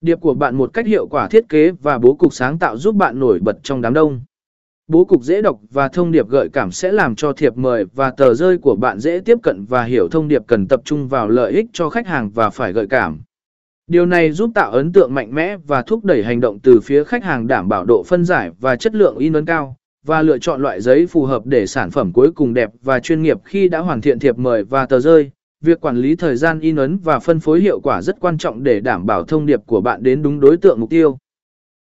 Điệp của bạn một cách hiệu quả thiết kế và bố cục sáng tạo giúp bạn nổi bật trong đám đông. Bố cục dễ đọc và thông điệp gợi cảm sẽ làm cho thiệp mời và tờ rơi của bạn dễ tiếp cận và hiểu thông điệp cần tập trung vào lợi ích cho khách hàng và phải gợi cảm. Điều này giúp tạo ấn tượng mạnh mẽ và thúc đẩy hành động từ phía khách hàng đảm bảo độ phân giải và chất lượng in ấn cao, và lựa chọn loại giấy phù hợp để sản phẩm cuối cùng đẹp và chuyên nghiệp khi đã hoàn thiện thiệp mời và tờ rơi. Việc quản lý thời gian in ấn và phân phối hiệu quả rất quan trọng để đảm bảo thông điệp của bạn đến đúng đối tượng mục tiêu.